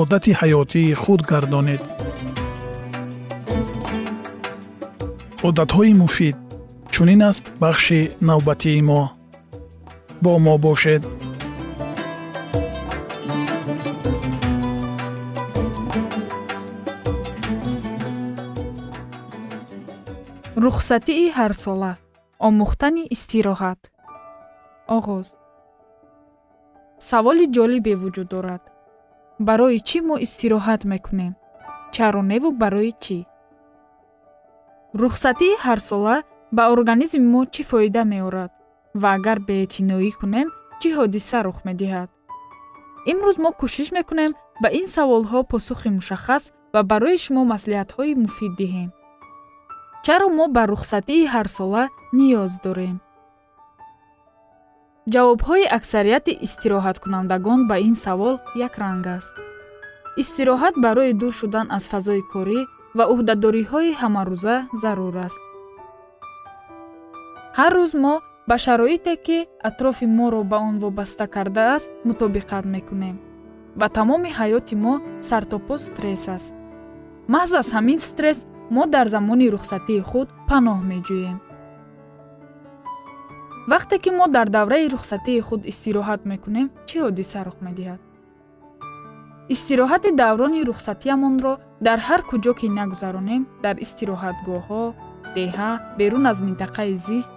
одати ҳаётии худ гардонед. Одатҳои муфид чунин аст бахши навбатии мо. Бо мо бошед. Рухсатии ҳарсола омӯхтани истироҳат. Оғоз. Саволи ҷолибе вуҷуд дорад барои чӣ мо истироҳат мекунем? Чароневу барои чӣ? Рухсатии ҳарсола ба организми мо чӣ фоида меорад? Ва агар беэътиноӣ кунем чӣ ҳодиса рух медиҳад? Имрӯз мо кӯшиш мекунем ба ин саволҳо посухи мушаххас ва барои шумо маслиҳатҳои муфид диҳем. Чаро мо ба рухсатии ҳарсола ниёз дорем ҷавобҳои аксарияти истироҳаткунандагон ба ин савол якранг аст. Истироҳат барои дур шудан аз фазои корӣ ва уҳдадориҳои ҳамарӯза зарур аст. Ҳар рӯз мо ба шароите ки атрофи моро ба он вобаста кардааст мутобиқат мекунем ва тамоми ҳаёти мо сартопо стресс аст. Маҳз аз ҳамин стресс мо дар замони рухсатии худ паноҳ меҷӯем вақте ки мо дар давраи рухсатии худ истироҳат мекунем чӣ ҳодиса рух медиҳад? Истироҳати даврони рухсатиамонро дар ҳар куҷо ки нагузаронем дар истироҳатгоҳҳо деҳа берун аз минтақаи зист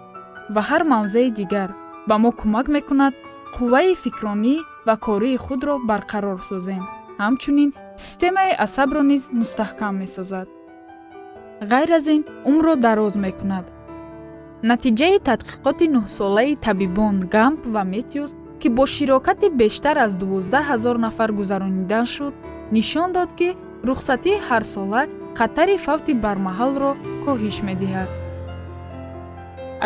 ва ҳар мавзеи дигар ба мо кӯмак мекунад қувваи фикронӣ ва кории худро барқарор созем. Ҳамчунин системаи асабро низ мустаҳкам месозад. Ғайр аз ин умрро дароз мекунад натиҷаи тадқиқоти нӯҳсолаи табибон гамп ва метиус ки бо широкати бештар аз 12 ҳазор нафар гузаронида шуд нишон дод ки рухсатии ҳарсола хатари фавти бармаҳалро коҳиш медиҳад.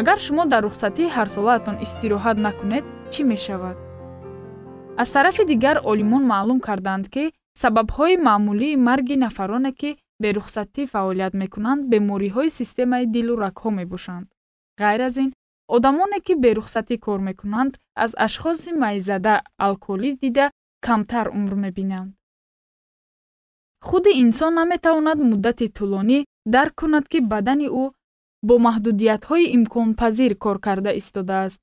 Агар шумо дар рухсатии ҳарсолаатон истироҳат накунед чӣ мешавад? Аз тарафи дигар олимон маълум карданд ки сабабҳои маъмулии марги нафароне ки берухсатӣ фаъолият мекунанд бемориҳои системаи дилу рагҳо мебошанд ғайр аз ин одамоне ки берухсатӣ кор мекунанд аз ашхоси майзада алколӣ дида камтар умр мебинанд. Худи инсон наметавонад муддати тӯлонӣ дарк кунад ки бадани ӯ бо маҳдудиятҳои имконпазир кор карда истодааст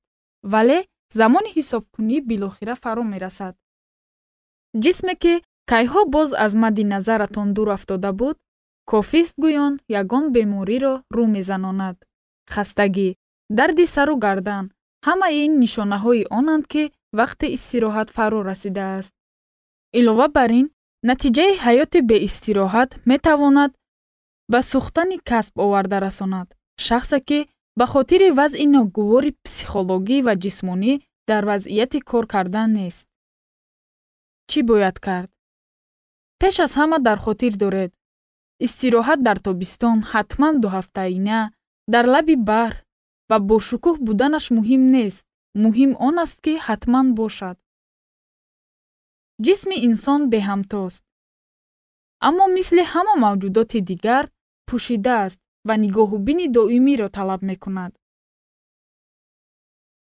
вале замони ҳисобкунӣ билохира фаро мерасад. Ҷисме ки кайҳо боз аз мадди назаратон дур афтода буд кофист гӯён ягон бемориро рӯ мезанонад хастагӣ дарди сару гардан. Ҳамаи ин нишонаҳои онанд ки вақти истироҳат фаро расидааст. Илова бар ин натиҷаи ҳаёти беистироҳат метавонад ба сӯхтани касб оварда расонад. Шахсе ки ба хотири вазъи ногувори психологӣ ва ҷисмонӣ дар вазъияти кор кардан нест. Чӣ бояд кард? Пеш аз ҳама дар хотир доред. Истироҳат дар тобистон ҳатман дуҳафтаина дар лаби баҳр ва бошукӯҳ буданаш муҳим нест. Муҳим он аст ки ҳатман бошад. Ҷисми инсон беҳамтост. Аммо мисли ҳама мавҷудоти дигар пӯшидааст ва нигоҳубини доимиро талаб мекунад.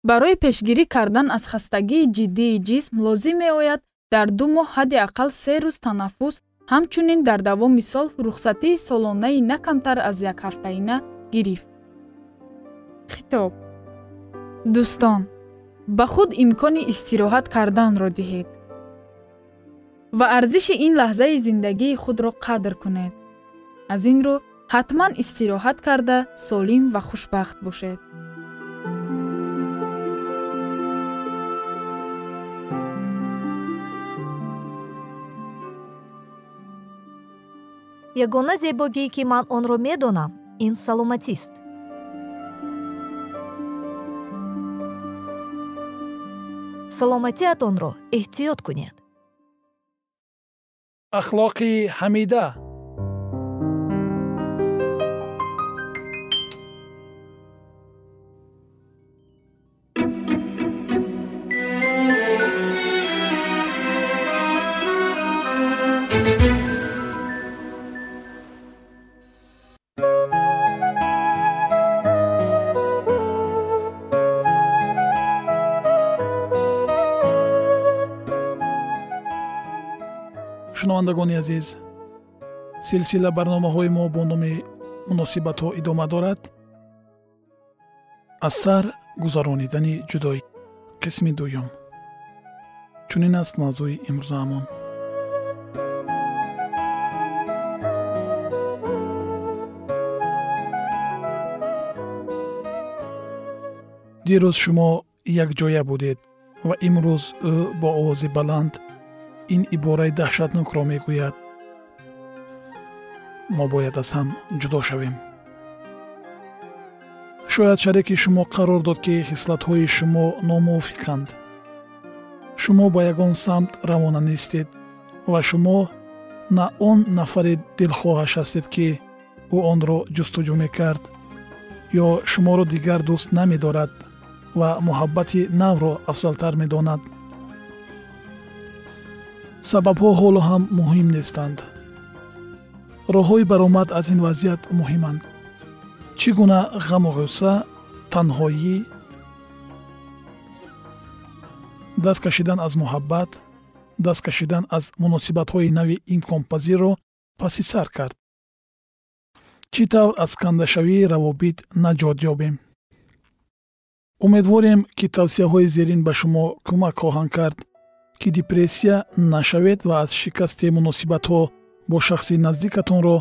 Барои пешгирӣ кардан аз хастагии ҷиддии ҷисм лозим меояд дар ду моҳ ҳадди ақал се рӯз танаффус ҳамчунин дар давоми сол рухсатии солонаи на камтар аз якҳафтаина гирифт хитоб. Дӯстон ба худ имкони истироҳат карданро диҳед ва арзиши ин лаҳзаи зиндагии худро қадр кунед. аз ин рӯ ҳатман истироҳат карда солим ва хушбахт бошед ягона зебогие ки ман онро медонам ин саломатист саломатиатонро эҳтиёт кунед. Ахлоқи ҳамида шунавандагони азиз силсила барномаҳои мо бо номи муносибатҳо идома дорад? Аз сар гузаронидани ҷудоӣ қисми дуюм. Чунин аст мавзӯи имрӯзаамон дирӯз шумо якҷоя будед ва имрӯз ӯ бо овози баланд ин ибораи даҳшатнокро мегӯяд. Мо бояд аз ҳам ҷудо шавем. Шояд шареки шумо қарор дод ки хислатҳои шумо номувофиқанд шумо ба ягон самт равона нестед ва шумо на он нафари дилхоҳаш ҳастед ки ӯ онро ҷустуҷӯ мекард ё шуморо дигар дӯст намедорад ва муҳаббати навро афзалтар медонад сабабҳо ҳоло ҳам муҳим нестанд. Роҳҳои баромад аз ин вазъият муҳиманд. Чӣ гуна ғаму ғусса танҳоӣ даст кашидан аз муҳаббат даст кашидан аз муносибатҳои нави имконпазирро паси сар кард. Чӣ тавр аз кандашавии равобит наҷот ёбем? Умедворем ки тавсияҳои зерин ба шумо кӯмак хоҳанд кард ки депрессия нашавед ва аз шикасти муносибатҳо бо шахси наздикатонро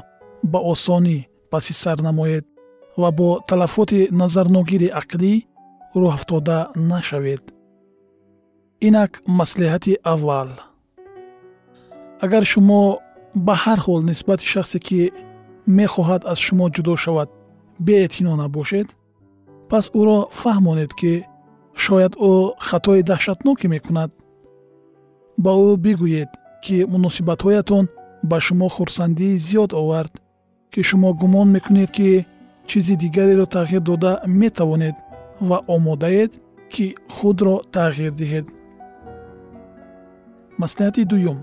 ба осонӣ паси сар намоед ва бо талафоти назарногири ақлӣ рӯҳафтода нашавед. Инак маслиҳати аввал. Агар шумо ба ҳар ҳол нисбати шахсе ки мехоҳад аз шумо ҷудо шавад беэътино набошед пас ӯро фаҳмонед ки шояд ӯ хатои даҳшатноке мекунад ба ӯ бигӯед ки муносибатҳоятон ба шумо хурсандии зиёд овард ки шумо гумон мекунед ки чизи дигареро тағйир дода метавонед ва омодаед ки худро тағйир диҳед. Маслиҳати дуюм.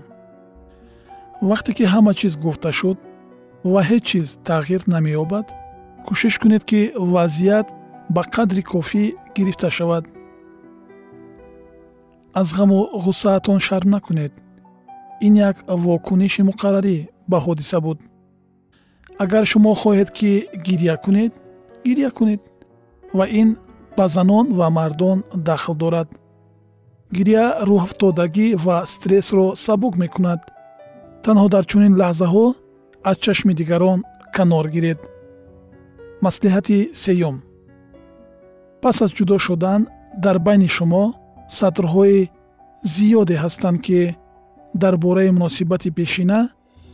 Вақте ки ҳама чиз гуфта шуд ва ҳеҷ чиз тағйир намеёбад кӯшиш кунед ки вазъият ба қадри кофӣ гирифта шавад аз ғаму ғуссаатон шарм накунед. Ин як вокуниши муқаррарӣ ба ҳодиса буд. Агар шумо хоҳед ки гирья кунед гирья кунед ва ин ба занон ва мардон дахл дорад. Гирья рӯҳафтодагӣ ва стрессро сабук мекунад. Танҳо дар чунин лаҳзаҳо аз чашми дигарон канор гиред. Маслиҳати сеюм. Пас аз ҷудо шудан дар байни шумо сатрҳои зиёде ҳастанд ки дар бораи муносибати пешина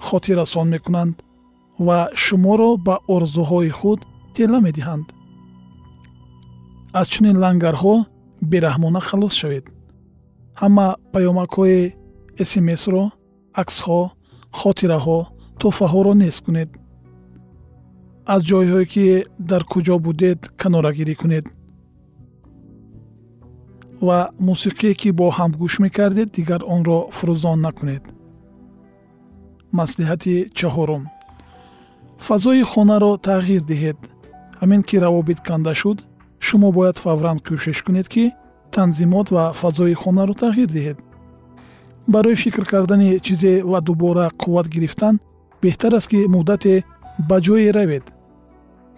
хотиррасон мекунанд ва шуморо ба орзуҳои худ тела медиҳанд. аз чунин лангарҳо бераҳмона халос шавед. ҳама паёмакҳои смсро аксҳо хотираҳо тӯҳфаҳоро нест кунед. аз ҷойҳое ки дар куҷо будед канорагирӣ кунед ва мусиқие ки бо ҳам гӯш мекардед дигар онро фурӯзон накунед. Маслиҳати чаҳорум. Фазои хонаро тағйир диҳед. Ҳамин ки равобит канда шуд шумо бояд фавран кӯшиш кунед ки танзимот ва фазои хонаро тағйир диҳед. Барои фикр кардани чизе ва дубора қувват гирифтан беҳтар аст ки муддате ба ҷое равед.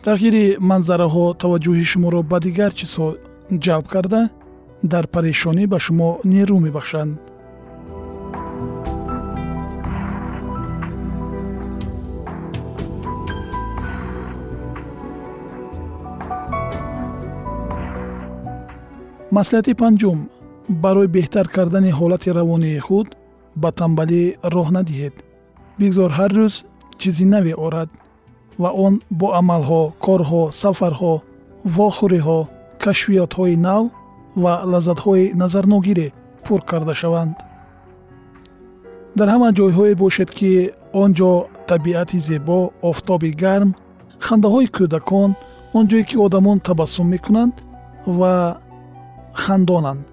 Тағйири манзараҳо таваҷҷӯҳи шуморо ба дигар чизҳо ҷалб карда дар парешонӣ ба шумо нерӯ мебахшанд. Маслиҳати панҷум. Барои беҳтар кардани ҳолати равонии худ ба тамбалӣ роҳ надиҳед. Бигзор ҳар рӯз чизи наве орад ва он бо амалҳо корҳо сафарҳо вохӯриҳо кашфиётҳои нав ва лаззатҳои назарногире пур карда шаванд. Дар ҳама ҷойҳое бошед ки он ҷо табиати зебо офтоби гарм хандаҳои кӯдакон он ҷое ки одамон табассум мекунанд ва хандонанд.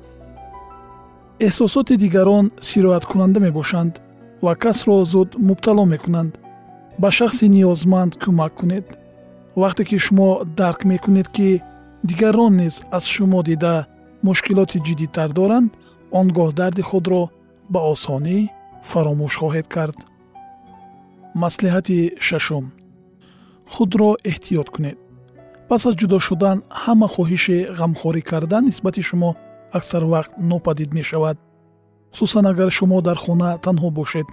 Эҳсосоти дигарон сирояткунанда мебошанд ва касро зуд мубтало мекунанд. Ба шахси ниёзманд кӯмак кунед. Вақте ки шумо дарк мекунед ки дигарон низ аз шумо дида мушкилоти ҷиддитар доранд он гоҳ дарди худро ба осонӣ фаромӯш хоҳед кард. Маслиҳати шашум. Худро эҳтиёт кунед. Пас аз ҷудо шудан ҳама хоҳиши ғамхорӣ кардан нисбати шумо аксар вақт нопадид мешавад хусусан агар шумо дар хона танҳо бошед.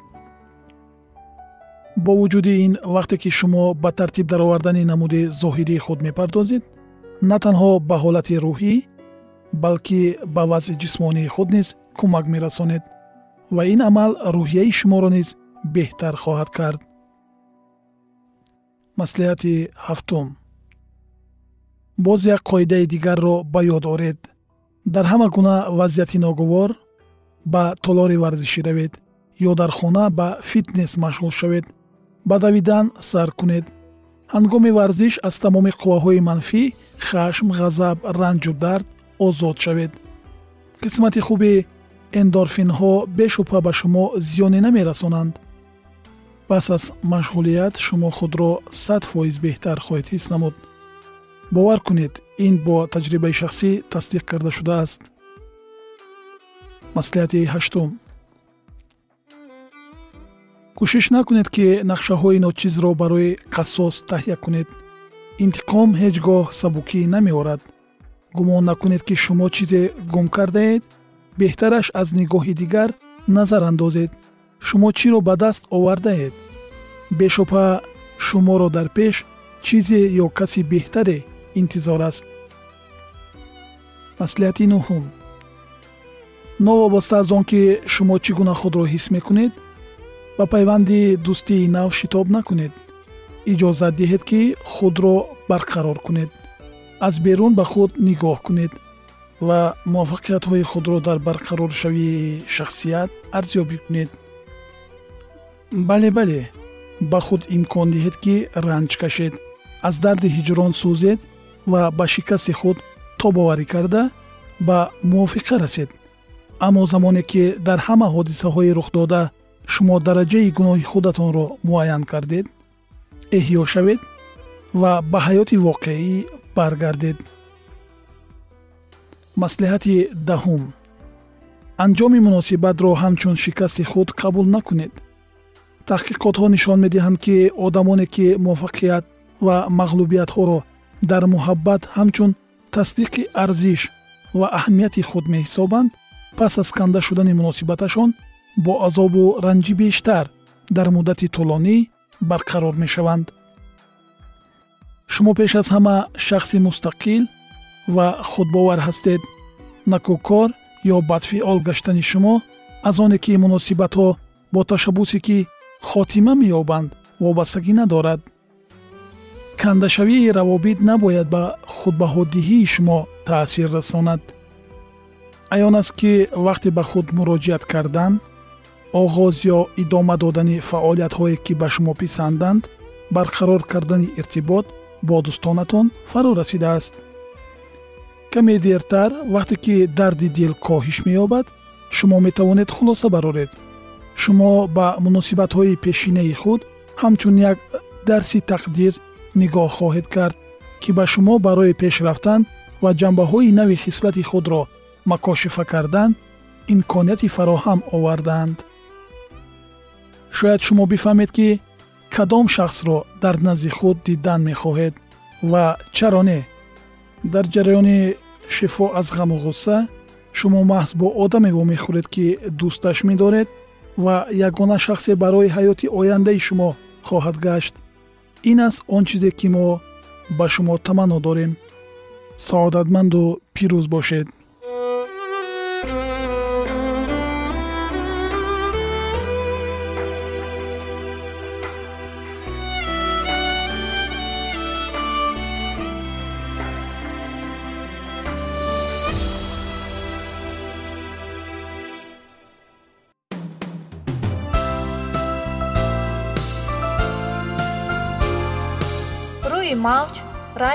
Бо вуҷуди ин вақте ки шумо ба тартиб даровардани намуди зоҳирии худ мепардозед на танҳо ба ҳолати рӯҳӣ балки ба вазъи ҷисмонии худ низ кӯмак мерасонед ва ин амал рӯҳияи шуморо низ беҳтар хоҳад кард. Маслиҳати ҳафтум. Боз як қоидаи дигарро ба ёд оред. Дар ҳама гуна вазъияти ногувор ба толори варзишӣ равед ё дар хона ба фитнес машғул шавед ба давидан сар кунед. Ҳангоми варзиш аз тамоми қувваҳои манфӣ хашм ғазаб ранҷу дард озод шавед. Қисмати хуби эндорфинҳо бешубҳа ба шумо зиёне намерасонанд. Пас аз машғулият шумо худро сад фоиз беҳтар хоҳед ҳис намуд. Бовар кунед ин бо таҷрибаи шахсӣ тасдиқ карда шудааст. Маслиҳати ҳаштум. Кӯшиш накунед ки нақшаҳои ночизро барои қассос таҳия кунед. Интиқом ҳеҷ гоҳ сабукӣ намеорад гумон накунед ки шумо чизе гум кардаед беҳтараш аз нигоҳи дигар назар андозед шумо чиро ба даст овардаед? Бешубҳа шуморо дар пеш чизе ё каси беҳтаре интизор аст? Маслиҳати нуҳум. Новобаста аз он ки шумо чӣ гуна худро ҳис мекунед ба пайванди дӯстии нав шитоб накунед. Иҷозат диҳед ки худро барқарор кунед аз берун ба худ нигоҳ кунед ва муваффақиятҳои худро дар барқароршавии шахсият арзёбӣ кунед. Бале бале ба худ имкон диҳед ки ранҷ кашед аз дарди ҳиҷрон сӯзед ва ба шикасти худ тобоварӣ карда ба мувофиқа расед. Аммо замоне ки дар ҳама ҳодисаҳои рухдода шумо дараҷаи гуноҳи худатонро муайян кардед эҳьё шавед ва ба ҳаёти воқеӣ баргардед. Маслиҳати даҳум. Анҷоми муносибатро ҳамчун шикасти худ қабул накунед. Таҳқиқотҳо нишон медиҳанд ки одамоне ки муваффақият ва мағлубиятҳоро дар муҳаббат ҳамчун тасдиқи арзиш ва аҳамияти худ меҳисобанд пас аз канда шудани муносибаташон бо азобу ранҷи бештар дар муддати тӯлонӣ барқарор мешаванд шумо пеш аз ҳама шахси мустақил ва худбовар ҳастед. Накӯкор ё бадфиол гаштани шумо аз оне ки муносибатҳо бо ташаббусе ки хотима меёбанд вобастагӣ надорад. Кандашавии равобит набояд ба худбаҳодиҳии шумо таъсир расонад. Аён аст ки вақте ба худ муроҷиат кардан оғоз ё идома додани фаъолиятҳое ки ба шумо писанданд барқарор кардани иртибот бо дӯстонатон фарӯ расидааст. Каме дертар вақте ки дарди дил коҳиш меёбад шумо метавонед хулоса бароред. Шумо ба муносибатҳои пешинаи худ ҳамчун як дарси тақдир нигоҳ хоҳед кард ки ба шумо барои пеш рафтан ва ҷанбаҳои нави хислати худро макошифа кардан имконияти фароҳам овардаанд шояд шумо бифаҳмед ки кадом шахсро дар назди худ дидан мехоҳед? Ва чаро не? Дар ҷараёни шифо аз ғаму ғусса шумо маҳз бо одаме вомехӯред ки дӯсташ медоред ва ягона шахсе барои ҳаёти ояндаи шумо хоҳад гашт. Ин аст он чизе ки мо ба шумо таманно дорем. Саодатманду пирӯз бошед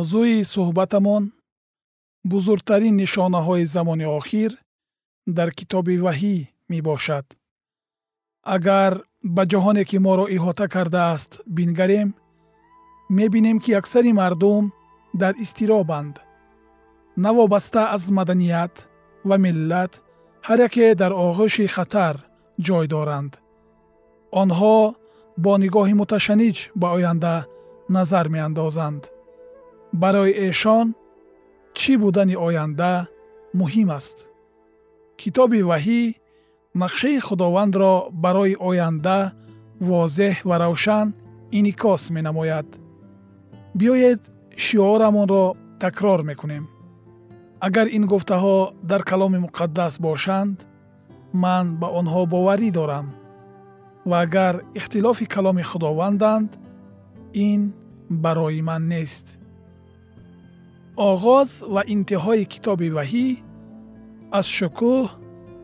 мавзӯи суҳбатамон бузургтарин нишонаҳои замони охир дар китоби ваҳӣ мебошад. Агар ба ҷаҳоне ки моро иҳота кардааст бингарем мебинем ки аксари мардум дар изтиробанд навобаста аз маданият ва миллат ҳар яке дар оғӯши хатар ҷой доранд. Онҳо бо нигоҳи муташанниж ба оянда назар меандозанд барои эшон чӣ будани оянда муҳим аст. Китоби ваҳӣ нақшаи худовандро барои оянда возеҳ ва равшан инъикос менамояд. Биёед шиорамонро такрор мекунем. Агар ин гуфтаҳо дар каломи муқаддас бошанд ман ба онҳо боварӣ дорам. Ва агар ихтилофи каломи худованданд ин барои ман нест оғоз ва интиҳои китоби ваҳӣ аз шукӯҳ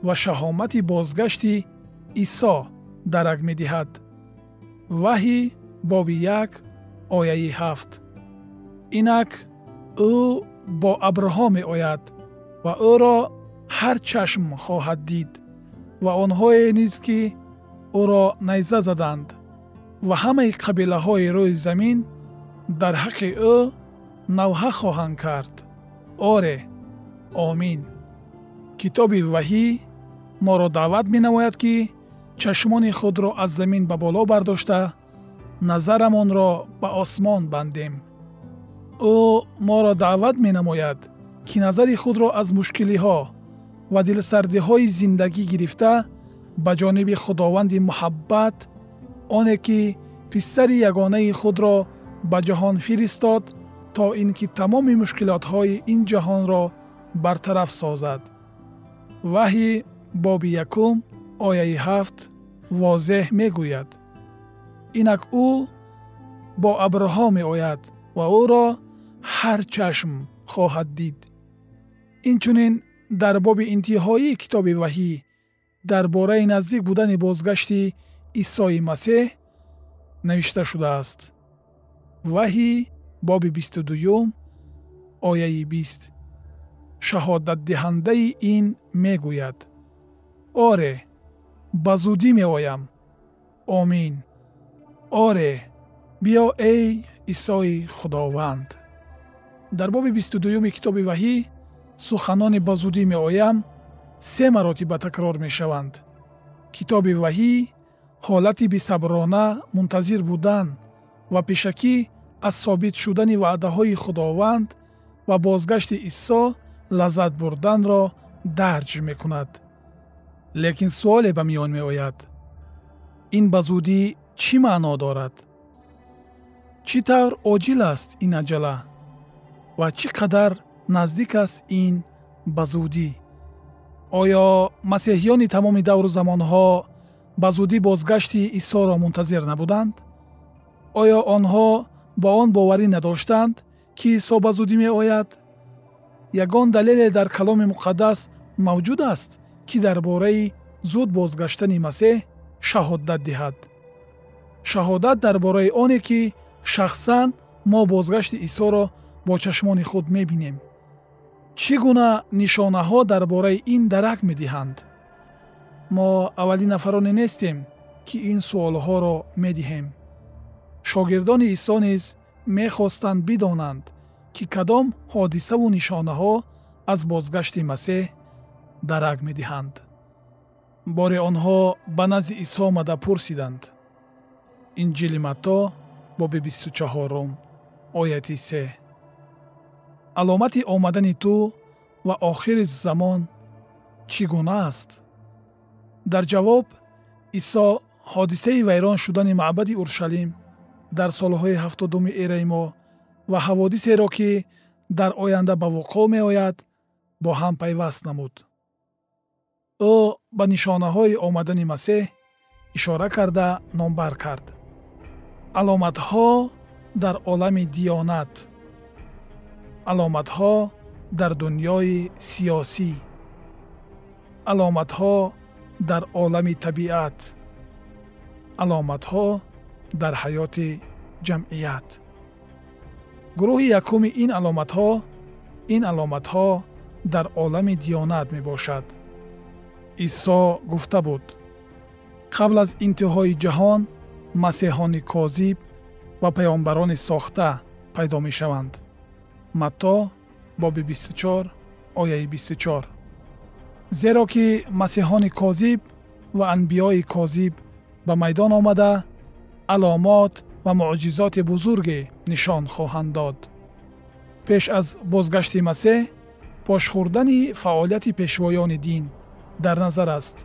ва шаҳомати бозгашти исо дарак медиҳад. Ваҳӣ боби як ояи ҳафт. Инак ӯ бо абрҳо меояд ва ӯро ҳар чашм хоҳад дид ва онҳое низ ки ӯро найза заданд ва ҳамаи қабилаҳои рӯи замин дар ҳаққи ӯ навҳа хоҳанд кард. Оре омин. Китоби ваҳӣ моро даъват менамояд ки чашмони худро аз замин ба боло бардошта назарамонро ба осмон бандем. Ӯ моро даъват менамояд ки назари худро аз мушкилиҳо ва дилсардиҳои зиндагӣ гирифта ба ҷониби худованди муҳаббат оне ки писари ягонаи худро ба ҷаҳон фиристод то ин ки тамоми мушкилотҳои ин ҷаҳонро бартараф созад ваҳӣ боби якум ояи ҳафт возеҳ мегӯяд инак ӯ бо абрҳо меояд ва ӯро ҳар чашм хоҳад дид инчунин дар боби интиҳоии китоби ваҳӣ дар бораи наздик будани бозгашти исои масеҳ навишта шудааст ваҳӣ боби бисту дуюм ояи бист. Шаҳодатдиҳандаи ин мегӯяд. Оре ба зудӣ меоям. Омин. Оре биё эй исои худованд. Дар боби бисту дуюми китоби ваҳӣ суханони ба зудӣ меоям се маротиба такрор мешаванд. Китоби ваҳӣ ҳолати бисаброна мунтазир будан ва пешакӣ аз собит шудани ваъдаҳои худованд ва бозгашти исо лаззат бурданро дарҷ мекунад. Лекин суоле ба миён меояд. Ин ба зудӣ чӣ маъно дорад? Чӣ тавр оҷил аст ин аҷала? Ва чӣ қадар наздик аст ин ба зудӣ? Оё масеҳиёни тамоми давру замонҳо ба зудӣ бозгашти исоро мунтазир набуданд? Оё онҳо ба он боварӣ надоштанд ки исо ба зудӣ меояд ягон далеле дар каломи муқаддас мавҷуд аст ки дар бораи зуд бозгаштани масеҳ шаҳодат диҳад. Шаҳодат дар бораи оне ки шахсан мо бозгашти исоро бо чашмони худ мебинем. Чӣ гуна нишонаҳо дар бораи ин дарак медиҳанд? Мо аввалин нафароне нестем ки ин суолҳоро медиҳем шогирдони исо низ мехостанд бидонанд ки кадом ҳодисаву нишонаҳо аз бозгашти масеҳ дарак медиҳанд. Боре онҳо ба назди исо омада пурсиданд. Инҷили матто бисту чаҳорум ояти се. Аломати омадани ту ва охири замон чӣ гуна аст? Дар ҷавоб исо ҳодисаи вайрон шудани маъбади уршалим дар солҳои ҳафтодуми эраи мо ва ҳаводисеро ки дар оянда ба вуқӯъ меояд бо ҳам пайваст намуд. Ӯ ба нишонаҳои омадани масеҳ ишора карда номбар кард. Аломатҳо дар олами диёнат. Аломатҳо дар дуньёи сиёсӣ. Аломатҳо дар олами табиат. Аломатҳо дар ҳаёти ҷамъият. Гурӯҳи якуми ин аломатҳо ин аломатҳо дар олами диёнат мебошад. Исо гуфта буд. Қабл аз интиҳои ҷаҳон масеҳони козиб ва паёмбарони сохта пайдо мешаванд. Матто боби 24 ояи 24 зеро ки масеҳони козиб ва анбиёи козиб ба майдон омада аломот ва муъҷизоти бузурге нишон хоҳанд дод. Пеш аз бозгашти масеҳ пошхӯрдани фаъолияти пешвоёни дин дар назар аст.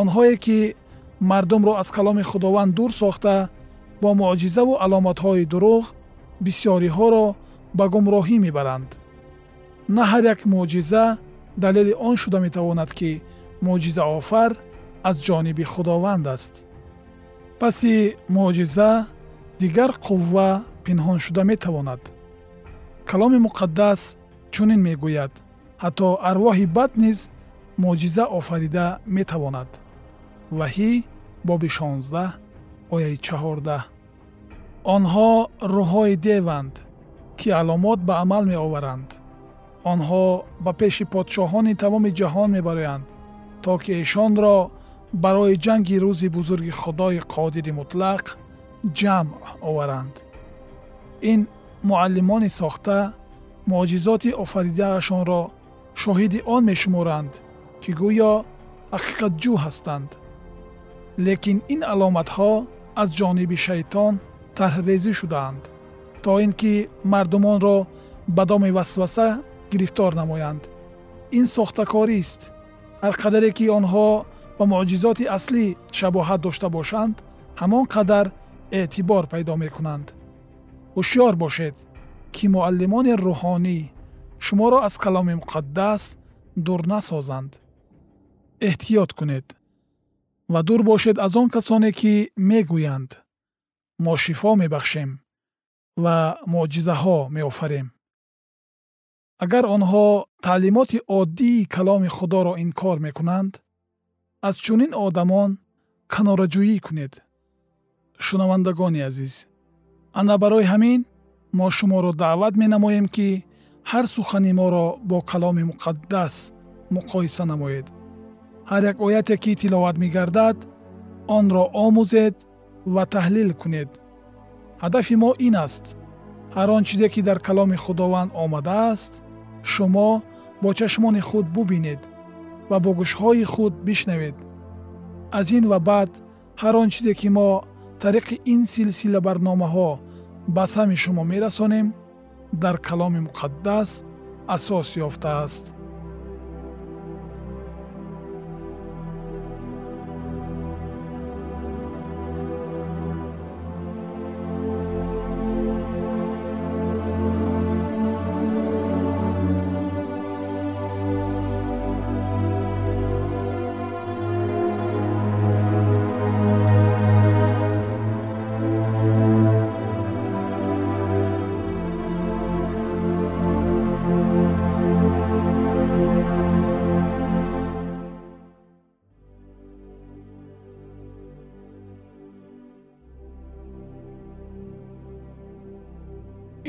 Онҳое ки мардумро аз каломи худованд дур сохта бо муъҷизаву аломатҳои дурӯғ бисьёриҳоро ба гумроҳӣ мебаранд. На ҳар як мӯъҷиза далели он шуда метавонад ки мӯъҷизаофар аз ҷониби худованд аст паси мӯъҷиза дигар қувва пинҳон шуда метавонад. Каломи муқаддас чунин мегӯяд. Ҳатто арвоҳи бад низ мӯъҷиза офарида метавонад. Ваҳӣ боби 16 ояи 14 онҳо рӯҳҳои деванд ки аломот ба амал меоваранд. Онҳо ба пеши подшоҳони тамоми ҷаҳон мебароянд то ки эшонро барои ҷанги рӯзи бузурги худои қодири мутлақ ҷамъ оваранд ин муаллимони сохта муъҷизоти офаридаашонро шоҳиди он мешуморанд ки гӯё ҳақиқатҷӯ ҳастанд лекин ин аломатҳо аз ҷониби шайтон тарҳрезӣ шудаанд то ин ки мардумонро ба доми васваса гирифтор намоянд ин сохтакорист ҳар қадаре ки онҳо ба муъҷизоти аслӣ шабоҳат дошта бошанд ҳамон қадар эътибор пайдо мекунанд. ҳушёр бошед ки муаллимони рӯҳонӣ шуморо аз каломи муқаддас дур насозанд. эҳтиёт кунед ва дур бошед аз он касоне ки мегӯянд. мо шифо мебахшем ва муъҷизаҳо меофарем. агар онҳо таълимоти оддии каломи худоро инкор мекунанд аз чунин одамон канораҷӯӣ кунед. Шунавандагони азиз ана барои ҳамин мо шуморо даъват менамоем ки ҳар сухани моро бо каломи муқаддас муқоиса намоед. Ҳар як ояте ки тиловат мегардад онро омӯзед ва таҳлил кунед. Ҳадафи мо ин аст. Ҳар он чизе ки дар каломи худованд омадааст шумо бо чашмони худ бубинед ва бо гӯшҳои худ бишнавед. Аз ин ва баъд ҳар он чизе ки мо тариқи ин силсила барномаҳо ба сами шумо мерасонем дар каломи муқаддас асос ёфтааст